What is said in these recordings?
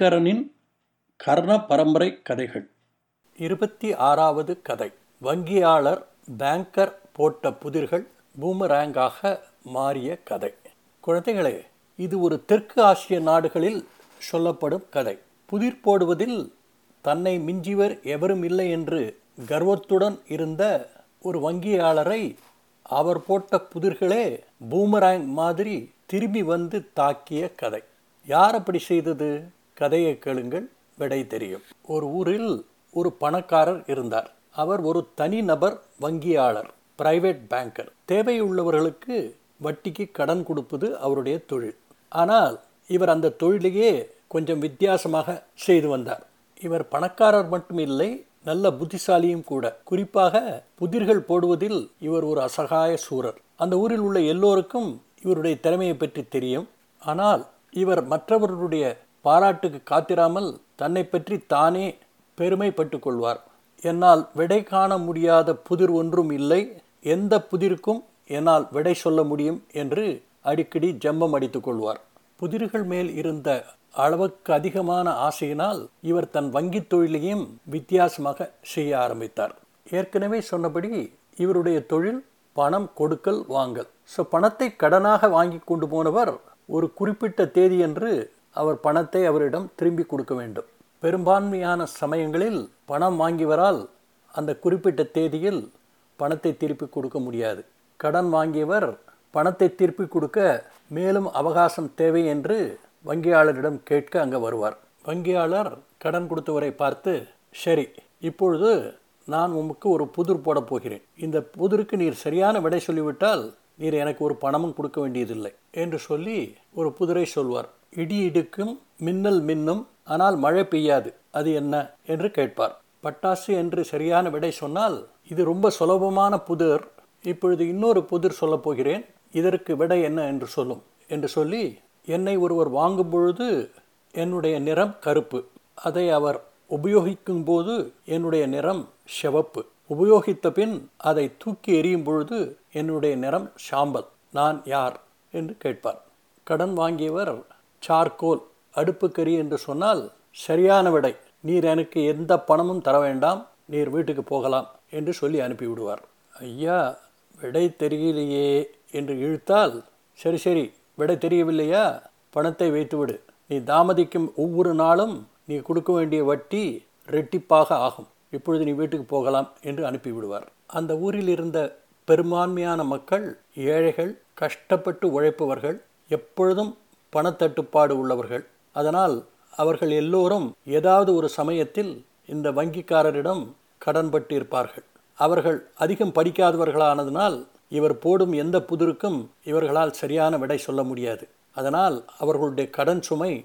தினகரனின் கர்ண பரம்பரை கதைகள். இருபத்தி ஆறாவது கதை. வங்கியாளர் பேங்கர் போட்ட புதிர்கள் பூமராங்காக மாறிய கதை. குழந்தைகளே இது ஒரு தெற்கு ஆசிய நாடுகளில் சொல்லப்படும் கதை. புதிர் போடுவதில் தன்னை மிஞ்சிவர் எவரும் இல்லை என்று கர்வத்துடன் இருந்த ஒரு வங்கியாளரை அவர் போட்ட புதிர்களே பூமராங் மாதிரி திரும்பி வந்து தாக்கிய கதை. யார் அப்படி செய்தது? கதையை கேளுங்கள் விடை தெரியும். ஒரு ஊரில் ஒரு பணக்காரர் இருந்தார். அவர் ஒரு தனிநபர் வங்கியாளர் பிரைவேட் பேங்கர் தேவையுள்ளவர்களுக்கு வட்டிக்கு கடன் கொடுப்பது அவருடைய தொழில். ஆனால் இவர் அந்த தொழிலையே கொஞ்சம் வித்தியாசமாக செய்து வந்தார். இவர் பணக்காரர் மட்டும் இல்லை நல்ல புத்திசாலியும் கூட. குறிப்பாக புதிர்கள் போடுவதில் இவர் ஒரு அசகாய சூரர். அந்த ஊரில் உள்ள எல்லோருக்கும் இவருடைய திறமையை பற்றி தெரியும். ஆனால் இவர் மற்றவர்களுடைய பாராட்டுக்கு காத்திராமல் தன்னை பற்றி தானே பெருமைப்பட்டு கொள்வார் என்னால் விடை காண முடியாத புதிர் ஒன்றும் இல்லை. எந்த புதிருக்கும் என்னால் விடை சொல்ல முடியும் என்று அடிக்கடி ஜம்பம் அடித்துக் கொள்வார். புதிர்கள் மேல் இருந்த அளவுக்கு அதிகமான ஆசையினால் இவர் தன் வங்கித் தொழிலையும் வித்தியாசமாக செய்ய ஆரம்பித்தார். ஏற்கனவே சொன்னபடி இவருடைய தொழில் பணம் கொடுக்கல் வாங்கல். ஸோ பணத்தை கடனாக வாங்கி கொண்டு போனவர் ஒரு குறிப்பிட்ட தேதியன்று அவர் பணத்தை அவரிடம் திரும்பி கொடுக்க வேண்டும். பெரும்பான்மையான சமயங்களில் பணம் வாங்கியவரால் அந்த குறிப்பிட்ட தேதியில் பணத்தை திருப்பி கொடுக்க முடியாது. கடன் வாங்கியவர் பணத்தை திருப்பி கொடுக்க மேலும் அவகாசம் தேவை என்று வங்கியாளரிடம் கேட்க அங்கே வருவார். வங்கியாளர் கடன் கொடுத்தவரை பார்த்து சரி இப்பொழுது நான் உமக்கு ஒரு புதிர் போடப் போகிறேன். இந்த புதிருக்கு நீர் சரியான விடை சொல்லிவிட்டால் நீர் எனக்கு ஒரு பணமும் கொடுக்க வேண்டியதில்லை என்று சொல்லி ஒரு புதிரை சொல்வார். இடி இடுக்கும் மின்னல் மின்னும் ஆனால் மழை பெய்யாது. அது என்ன? என்று கேட்பார். பட்டாசு என்று சரியான விடை சொன்னால் இது ரொம்ப சுலபமான புதிர். இப்பொழுது இன்னொரு புதிர் சொல்லப் போகிறேன். இதற்கு விடை என்ன என்று சொல்லும். என்று சொல்லி என்னை ஒருவர் வாங்கும் பொழுது என்னுடைய நிறம் கருப்பு. அதை அவர் உபயோகிக்கும் போது என்னுடைய நிறம் சிவப்பு. உபயோகித்த பின் அதை தூக்கி எறியும் பொழுது என்னுடைய நிறம் சாம்பல். நான் யார்? என்று கேட்பார். கடன் வாங்கியவர் சார்கோல் அடுப்புக்கறி என்று சொன்னால் சரியான விடை. நீர் எனக்கு எந்த பணமும் தர வேண்டாம் நீர் வீட்டுக்கு போகலாம் என்று சொல்லி அனுப்பிவிடுவார். ஐயா விடை தெரியலையே என்று இழுத்தால் சரி சரி விடை தெரியவில்லையா? பணத்தை வைத்துவிடு. நீ தாமதிக்கும் ஒவ்வொரு நாளும் நீ கொடுக்க வேண்டிய வட்டி ரெட்டிப்பாக ஆகும். இப்பொழுது நீ வீட்டுக்கு போகலாம் என்று அனுப்பிவிடுவார். அந்த ஊரில் இருந்த பெரும்பான்மையான மக்கள் ஏழைகள் கஷ்டப்பட்டு உழைப்பவர்கள் எப்பொழுதும் பணத்தட்டுப்பாடு உள்ளவர்கள். அதனால் அவர்கள் எல்லோரும் ஏதாவது ஒரு சமயத்தில் இந்த வங்கிக்காரரிடம் கடன்பட்டு இருப்பார்கள் அவர்கள் அதிகம் படிக்காதவர்களானதினால் இவர் போடும் எந்த புதிருக்கும் இவர்களால் சரியான விடை சொல்ல முடியாது. அதனால் அவர்களுடைய கடன் சுமை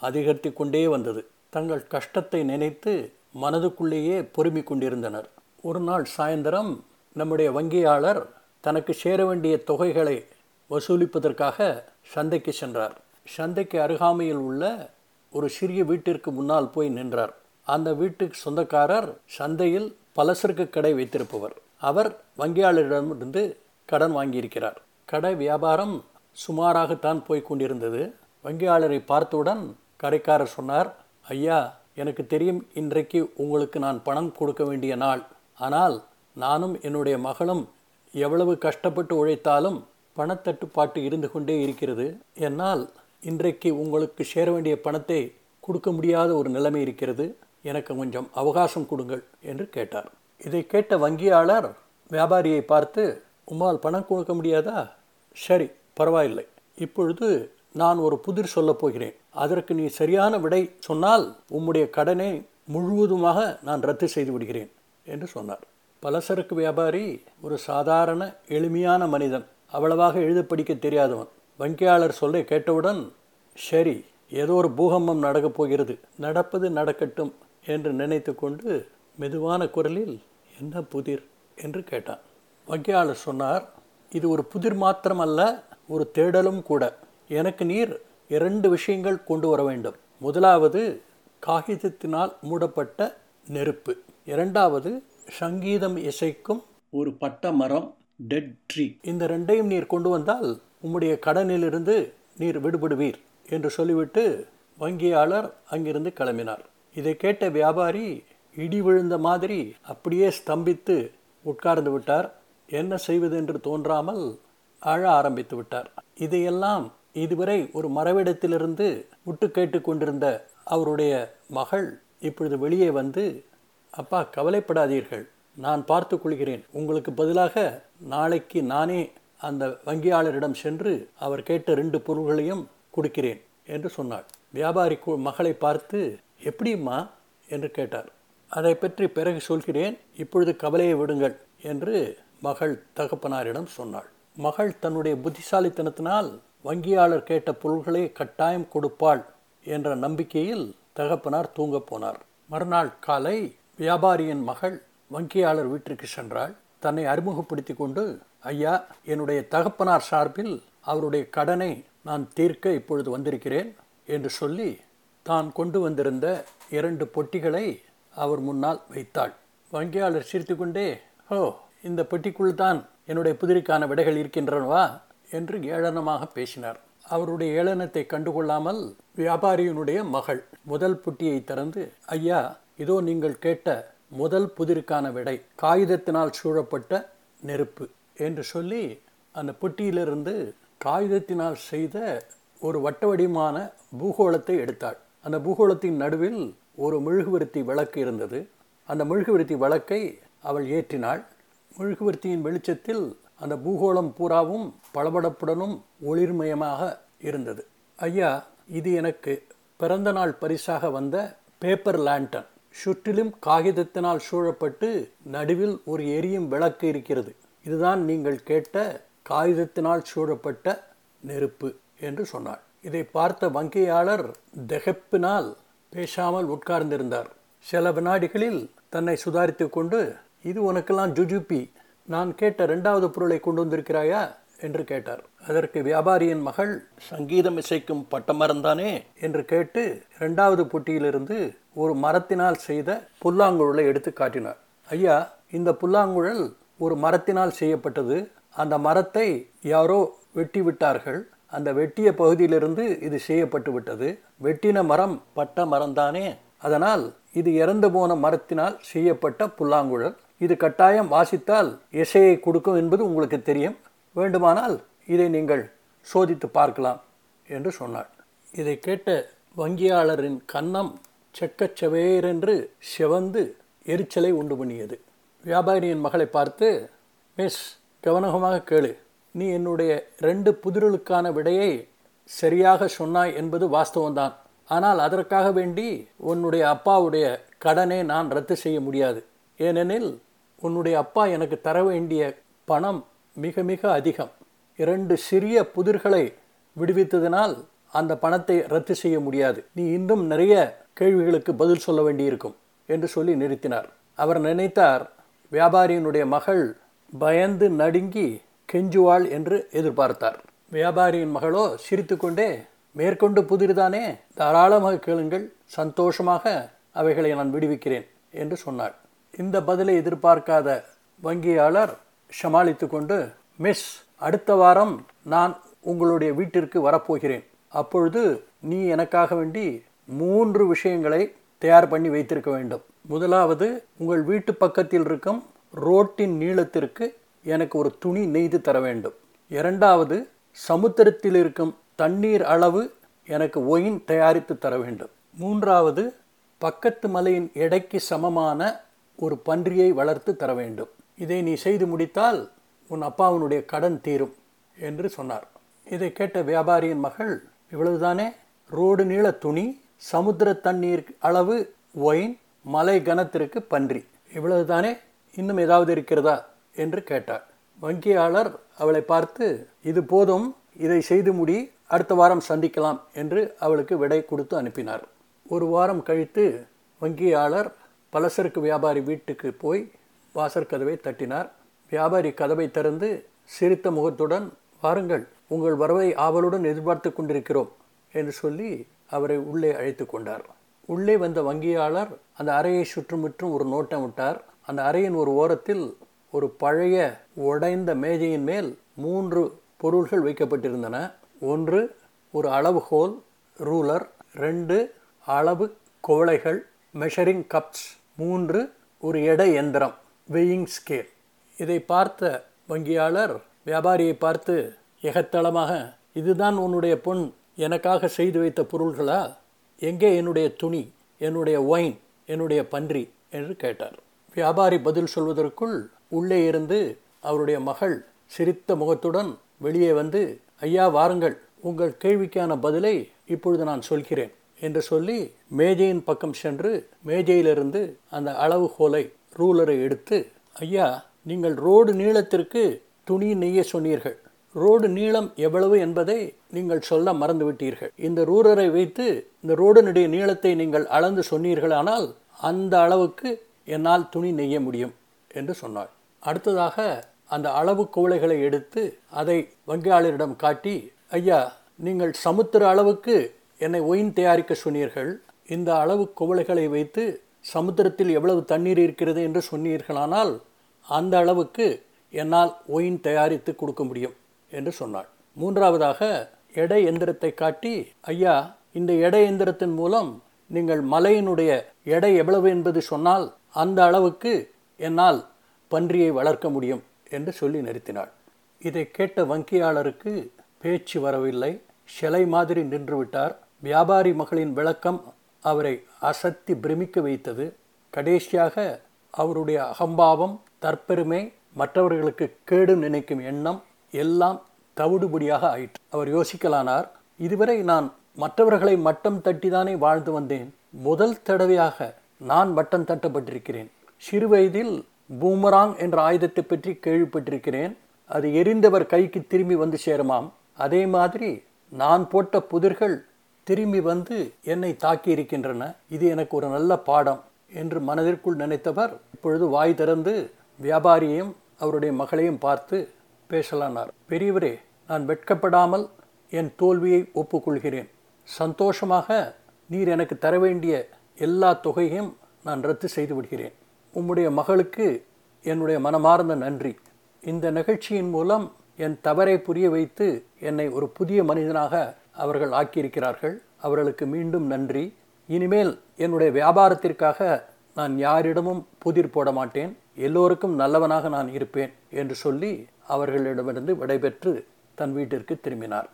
அதிகரித்து கொண்டே வந்தது. தங்கள் கஷ்டத்தை நினைத்து மனதுக்குள்ளேயே பொறுமிக் கொண்டிருந்தனர். ஒரு நாள் சாயந்தரம் நம்முடைய வங்கியாளர் தனக்கு சேர வேண்டிய தொகைகளை வசூலிப்பதற்காக சந்தைக்கு சென்றார். சந்தைக்கு அருகாமையில் உள்ள ஒரு சிறிய வீட்டிற்கு முன்னால் போய் நின்றார். அந்த வீட்டுக்கு சொந்தக்காரர் சந்தையில் பலசரக்கு கடை வைத்திருப்பவர். அவர் வங்கியாளரிடமிருந்து கடன் வாங்கியிருக்கிறார். கடை வியாபாரம் சுமாராகத்தான் போய் கொண்டிருந்தது. வங்கியாளரை பார்த்தவுடன் கடைக்காரர் சொன்னார் ஐயா எனக்கு தெரியும் இன்றைக்கு உங்களுக்கு நான் பணம் கொடுக்க வேண்டிய நாள். ஆனால் நானும் என்னுடைய மகளும் எவ்வளவு கஷ்டப்பட்டு உழைத்தாலும் பணத்தட்டுப்பாட்டு இருந்து கொண்டே இருக்கிறது. என்னால் இன்றைக்கு உங்களுக்கு சேர வேண்டிய பணத்தை கொடுக்க முடியாத ஒரு நிலைமை இருக்கிறது. எனக்கு கொஞ்சம் அவகாசம் கொடுங்கள் என்று கேட்டார். இதை கேட்ட வங்கியாளர் வியாபாரியை பார்த்து உம்மால் பணம் கொடுக்க முடியாதா? சரி பரவாயில்லை. இப்பொழுது நான் ஒரு புதிர் சொல்லப் போகிறேன். அதற்கு நீ சரியான விடை சொன்னால் உம்முடைய கடனை முழுவதுமாக நான் ரத்து செய்து விடுகிறேன் என்று சொன்னார். பலசரக்கு வியாபாரி ஒரு சாதாரண எளிமையான மனிதன். அவ்வளவாக எழுத படிக்க தெரியாதவன். வங்கியாளர் சொல்லை கேட்டவுடன் சரி ஏதோ ஒரு பூகம்பம் நடக்கப் போகிறது. நடப்பது நடக்கட்டும் என்று நினைத்து கொண்டு மெதுவான குரலில் என்ன புதிர்? என்று கேட்டான். வங்கியாளர் சொன்னார் இது ஒரு புதிர் மாத்திரமல்ல ஒரு தேடலும் கூட. எனக்கு நீர் இரண்டு விஷயங்கள் கொண்டு வர வேண்டும். முதலாவது காகிதத்தினால் மூடப்பட்ட நெருப்பு. இரண்டாவது சங்கீதம் இசைக்கும் ஒரு பட்ட மரம். டெட் ட்ரீ இந்த ரெண்டையும் நீர் கொண்டு வந்தால் உம்முடைய கடனிலிருந்து நீர் விடுபடுவீர் என்று சொல்லிவிட்டு வங்கியாளர் அங்கிருந்து கிளம்பினார். இதை கேட்ட வியாபாரி இடி விழுந்த மாதிரி அப்படியே ஸ்தம்பித்து உட்கார்ந்து விட்டார். என்ன செய்வது என்று தோன்றாமல் அழ ஆரம்பித்து விட்டார். இதையெல்லாம் இதுவரை ஒரு மரவிடத்திலிருந்து விட்டு கேட்டுக்கொண்டிருந்த அவருடைய மகள் இப்பொழுது வெளியே வந்து அப்பா கவலைப்படாதீர்கள். நான் பார்த்து கொள்கிறேன். உங்களுக்கு பதிலாக நாளைக்கு நானே அந்த வங்கியாளரிடம் சென்று அவர் கேட்ட ரெண்டு பொருள்களையும் கொடுக்கிறேன் என்று சொன்னாள். வியாபாரி மகளை பார்த்து எப்படிம்மா? என்று கேட்டார். அதை பற்றி பிறகு சொல்கிறேன். இப்பொழுது கவலையை விடுங்கள் என்று மகள் தகப்பனாரிடம் சொன்னாள். மகள் தன்னுடைய புத்திசாலித்தனத்தினால் வங்கியாளர் கேட்ட பொருள்களை கட்டாயம் கொடுப்பாள் என்ற நம்பிக்கையில் தகப்பனார் தூங்கப் போனார். மறுநாள் காலை வியாபாரியின் மகள் வங்கியாளர் வீட்டிற்கு சென்றாள். தன்னை அறிமுகப்படுத்தி கொண்டு ஐயா என்னுடைய தகப்பனார் சார்பில் அவருடைய கடனை நான் தீர்க்க இப்பொழுது வந்திருக்கிறேன் என்று சொல்லி தான் கொண்டு வந்திருந்த இரண்டு பொட்டிகளை அவர் முன்னால் வைத்தாள். வங்கியாளர் சிரித்துக்கொண்டே ஓ இந்த பெட்டிக்குள் தான் என்னுடைய புதிரிக்கான விடைகள் இருக்கின்றனவா? என்று ஏளனமாக பேசினார். அவருடைய ஏளனத்தை கண்டுகொள்ளாமல் வியாபாரியினுடைய மகள் முதல் புட்டியை திறந்து ஐயா இதோ நீங்கள் கேட்ட முதல் புதிருக்கான விடை காகிதத்தினால் சூழப்பட்ட நெருப்பு என்று சொல்லி அந்த பொட்டியிலிருந்து காகிதத்தினால் செய்த ஒரு வட்ட வடிவமான பூகோளத்தை எடுத்தாள். அந்த பூகோளத்தின் நடுவில் ஒரு மெழுகுவர்த்தி விளக்கு இருந்தது. அந்த மெழுகுவர்த்தி விளக்கை அவள் ஏற்றினாள். மெழுகுவர்த்தியின் வெளிச்சத்தில் அந்த பூகோளம் பூராவும் பளபளப்புடனும் ஒளிர்மயமாக இருந்தது. ஐயா இது எனக்கு பிறந்த நாள் பரிசாக வந்த பேப்பர் லேண்டன். சுற்றிலும் காகிதத்தினால் சூழப்பட்டு நடுவில் ஒரு எரியும் விளக்கு இருக்கிறது. இதுதான் நீங்கள் கேட்ட காகிதத்தினால் சூழப்பட்ட நெருப்பு என்று சொன்னாள் இதை பார்த்த வங்கியாளர் திகப்பினால் பேசாமல் உட்கார்ந்திருந்தார். சில வினாடிகளில் தன்னை சுதாரித்து கொண்டு இது உனக்கெல்லாம் ஜுஜுபி நான் கேட்ட ரெண்டாவது பொருளை கொண்டு வந்திருக்கிறாயா? என்று கேட்டார். அதற்கு வியாபாரியின் மகள் சங்கீதம் இசைக்கும் பட்டமரந்தானே என்று கேட்டு இரண்டாவது புட்டியிலிருந்து ஒரு மரத்தினால் செய்த புல்லாங்குழலை எடுத்து காட்டினார். ஐயா இந்த புல்லாங்குழல் ஒரு மரத்தினால் செய்யப்பட்டது. அந்த மரத்தை யாரோ வெட்டி விட்டார்கள். அந்த வெட்டிய பகுதியிலிருந்து இது செய்யப்பட்டு விட்டது. வெட்டின மரம் பட்ட மரம்தானே. அதனால் இது இறந்து போன மரத்தினால் செய்யப்பட்ட புல்லாங்குழல். இது கட்டாயம் வாசித்தால் இசையை கொடுக்கும் என்பது உங்களுக்கு தெரியும். வேண்டுமானால் இதை நீங்கள் சோதித்து பார்க்கலாம் என்று சொன்னாள். இதை கேட்ட வங்கியாளரின் கன்னம் செக்கச்செவேரென்று செவந்து எரிச்சலை உண்டு பண்ணியது. வியாபாரியின் மகளை பார்த்து மிஸ் கவனமாக கேளு. நீ என்னுடைய ரெண்டு புதிர்களுக்கான விடையை சரியாக சொன்னாய் என்பது வாஸ்தவம்தான். ஆனால் அதற்காக வேண்டி உன்னுடைய அப்பாவுடைய கடனை நான் ரத்து செய்ய முடியாது. ஏனெனில் உன்னுடைய அப்பா எனக்கு தர வேண்டிய பணம் மிக மிக அதிகம். இரண்டு சிறிய புதிர்களை விடுவித்ததினால் அந்த பணத்தை ரத்து செய்ய முடியாது. நீ இன்னும் நிறைய கேள்விகளுக்கு பதில் சொல்ல வேண்டியிருக்கும் என்று சொல்லி நிறுத்தினார். அவர் நினைத்தார் வியாபாரியினுடைய மகள் பயந்து நடுங்கி கெஞ்சுவாள் என்று எதிர்பார்த்தார். வியாபாரியின் மகளோ சிரித்துக்கொண்டே மேற்கொண்டு புதிர்தானே? தாராளமாக கேளுங்கள் சந்தோஷமாக அவைகளை நான் விடுவிக்கிறேன் என்று சொன்னாள். இந்த பதிலை எதிர்பார்க்காத வங்கியாளர் சமாளித்து கொண்டு மிஸ் அடுத்த வாரம் நான் உங்களுடைய வீட்டிற்கு வரப்போகிறேன். அப்பொழுது நீ எனக்காக வேண்டி மூன்று விஷயங்களை தயார் பண்ணி வைத்திருக்க வேண்டும். முதலாவது உங்கள் வீட்டு பக்கத்தில் இருக்கும் ரோட்டின் நீளத்திற்கு எனக்கு ஒரு துணி நெய்து தர வேண்டும். இரண்டாவது சமுத்திரத்தில் இருக்கும் தண்ணீர் அளவு எனக்கு ஒயின் தயாரித்து தர வேண்டும். மூன்றாவது பக்கத்து மலையின் எடைக்கு சமமான ஒரு பன்றியை வளர்த்து தர வேண்டும். இதை நீ செய்து முடித்தால் உன் அப்பாவினுடைய கடன் தீரும் என்று சொன்னார். இதை கேட்ட வியாபாரியின் மகள் இவ்வளவுதானே? ரோடு நீள துணி சமுத்திர தண்ணீர் அளவு ஒயின் மலை கனத்திற்கு பன்றி. இவ்வளவுதானே? இன்னும் ஏதாவது இருக்கிறதா? என்று கேட்டார். வங்கியாளர் அவளை பார்த்து இது போதும் இதை செய்து முடி அடுத்த வாரம் சந்திக்கலாம் என்று அவளுக்கு விடை கொடுத்து அனுப்பினார். ஒரு வாரம் கழித்து வங்கியாளர் பலசரக்கு வியாபாரி வீட்டுக்கு போய் வாசற்கதவை தட்டினார். வியாபாரி கதவை திறந்து சிரித்த முகத்துடன் வாருங்கள் உங்கள் வரவை ஆவலுடன் எதிர்பார்த்து கொண்டிருக்கிறோம் என்று சொல்லி அவரை உள்ளே அழைத்து கொண்டார். உள்ளே வந்த வங்கியாளர் அந்த அறையை சுற்றுமுற்றும் ஒரு நோட்டம் விட்டார். அந்த அறையின் ஒரு ஓரத்தில் ஒரு பழைய உடைந்த மேஜையின் மேல் மூன்று பொருள்கள் வைக்கப்பட்டிருந்தன. ஒன்று ஒரு அளவுகோல் ரூலர். ரெண்டு அளவு குவளைகள் மெஷரிங் கப்ஸ் மூன்று ஒரு எடை எந்திரம் வெயிங் ஸ்கேல் இதை பார்த்த வங்கியாளர் வியாபாரியை பார்த்து எகத்தளமாக இதுதான் உன்னுடைய பொன் எனக்காக செய்து வைத்த பொருள்களா எங்கே என்னுடைய துணி என்னுடைய ஒயின் என்னுடைய பன்றி? என்று கேட்டார். வியாபாரி பதில் சொல்வதற்குள் உள்ளே இருந்து அவருடைய மகள் சிரித்த முகத்துடன் வெளியே வந்து ஐயா வாருங்கள் உங்கள் கேள்விக்கான பதிலை இப்பொழுது நான் சொல்கிறேன் என்று சொல்லி மேஜையின் பக்கம் சென்று மேஜையிலிருந்து அந்த அளவுகோலை ரூலரை எடுத்து ஐயா நீங்கள் ரோடு நீளத்திற்கு துணி நெய்ய சொன்னீர்கள். ரோடு நீளம் எவ்வளவு என்பதை நீங்கள் சொல்ல மறந்துவிட்டீர்கள். இந்த ரூரரை வைத்து இந்த ரோடினுடைய நீளத்தை நீங்கள் அளந்து சொன்னீர்களானால் அந்த அளவுக்கு என்னால் துணி நெய்ய முடியும் என்று சொன்னாள். அடுத்ததாக அந்த அளவு குவளைகளை எடுத்து அதை வங்கியாளரிடம் காட்டி ஐயா நீங்கள் சமுத்திர அளவுக்கு என்னை ஒயின் தயாரிக்க சொன்னீர்கள். இந்த அளவு குவளைகளை வைத்து சமுத்திரத்தில் எவ்வளவு தண்ணீர் இருக்கிறது? என்று சொன்னீர்களானால் அந்த அளவுக்கு என்னால் ஒயின் தயாரித்து கொடுக்க முடியும் என்று சொன்னாள். மூன்றாவதாக எடை எந்திரத்தை காட்டி ஐயா இந்த எடை எந்திரத்தின் மூலம் நீங்கள் மலையினுடைய எடை எவ்வளவு என்பது சொன்னால் அந்த அளவுக்கு என்னால் பன்றியை வளர்க்க முடியும் என்று சொல்லி நிறுத்தினாள். இதை கேட்ட வங்கியாளருக்கு பேச்சு வரவில்லை. சிலை மாதிரி நின்றுவிட்டார் வியாபாரி மகளின் விளக்கம் அவரை அசத்தி பிரமிக்க வைத்தது. கடைசியாக அவருடைய அகம்பாவம் தற்பெருமை மற்றவர்களுக்கு கேடு நினைக்கும் எண்ணம் எல்லாம் தவிடுபடியாக ஆயிற்று. அவர் யோசிக்கலானார் இதுவரை நான் மற்றவர்களை மட்டம் தட்டிதானே வாழ்ந்து வந்தேன். முதல் தடவையாக நான் மட்டம் தட்டப்பட்டிருக்கிறேன். சிறு வயதில் பூமராங் என்ற ஆயுதத்தை பற்றி கேள்விப்பட்டிருக்கிறேன். அது எரிந்தவர் கைக்கு திரும்பி வந்து சேருமாம். அதே மாதிரி நான் போட்ட புதிர்கள் திரும்பி வந்து என்னை தாக்கி இருக்கின்றன இது எனக்கு ஒரு நல்ல பாடம். என்று மனதிற்குள் நினைத்தவர் இப்பொழுது வாய் திறந்து வியாபாரியையும் அவருடைய மகளையும் பார்த்து பேசலானார். பெரியவரே நான் வெட்கப்படாமல் என் தோல்வியை ஒப்புக்கொள்கிறேன். சந்தோஷமாக நீர் எனக்கு தர வேண்டிய எல்லா தொகையும் நான் ரத்து செய்து விடுகிறேன். உம்முடைய மகளுக்கு என்னுடைய மனமார்ந்த நன்றி. இந்த நிகழ்ச்சியின் மூலம் என் தவறை புரிய வைத்து என்னை ஒரு புதிய மனிதனாக அவர்கள் ஆக்கியிருக்கிறார்கள். அவர்களுக்கு மீண்டும் நன்றி. இனிமேல் என்னுடைய வியாபாரத்திற்காக நான் யாரிடமும் புதிர் போட மாட்டேன். எல்லோருக்கும் நல்லவனாக நான் இருப்பேன் என்று சொல்லி அவர்களிடமிருந்து விடைபெற்று தன் வீட்டிற்கு திரும்பினார்.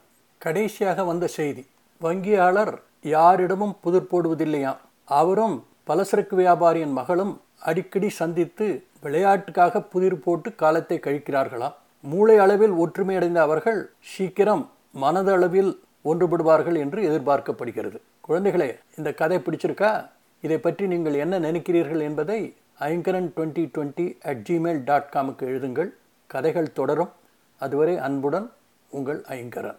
கடைசியாக வந்த செய்தி வங்கியாளர் யாரிடமும் புதிர் போடுவதில்லையாம். அவரும் பலசரக்கு வியாபாரியின் மகளும் அடிக்கடி சந்தித்து விளையாட்டுக்காக புதிர் போட்டு காலத்தை கழிக்கிறார்களாம். மூளை அளவில் ஒற்றுமையடைந்த அவர்கள் சீக்கிரம் மனதளவில் ஒன்றுபடுவார்கள் என்று எதிர்பார்க்கப்படுகிறது. குழந்தைகளே இந்த கதை பிடிச்சிருக்கா? இதை பற்றி நீங்கள் என்ன நினைக்கிறீர்கள் என்பதை Aingaran twenty twenty at Gmail dot காமுக்கு எழுதுங்கள். கதைகள் தொடரும். அதுவரை அன்புடன் உங்கள் ஐங்கரன்.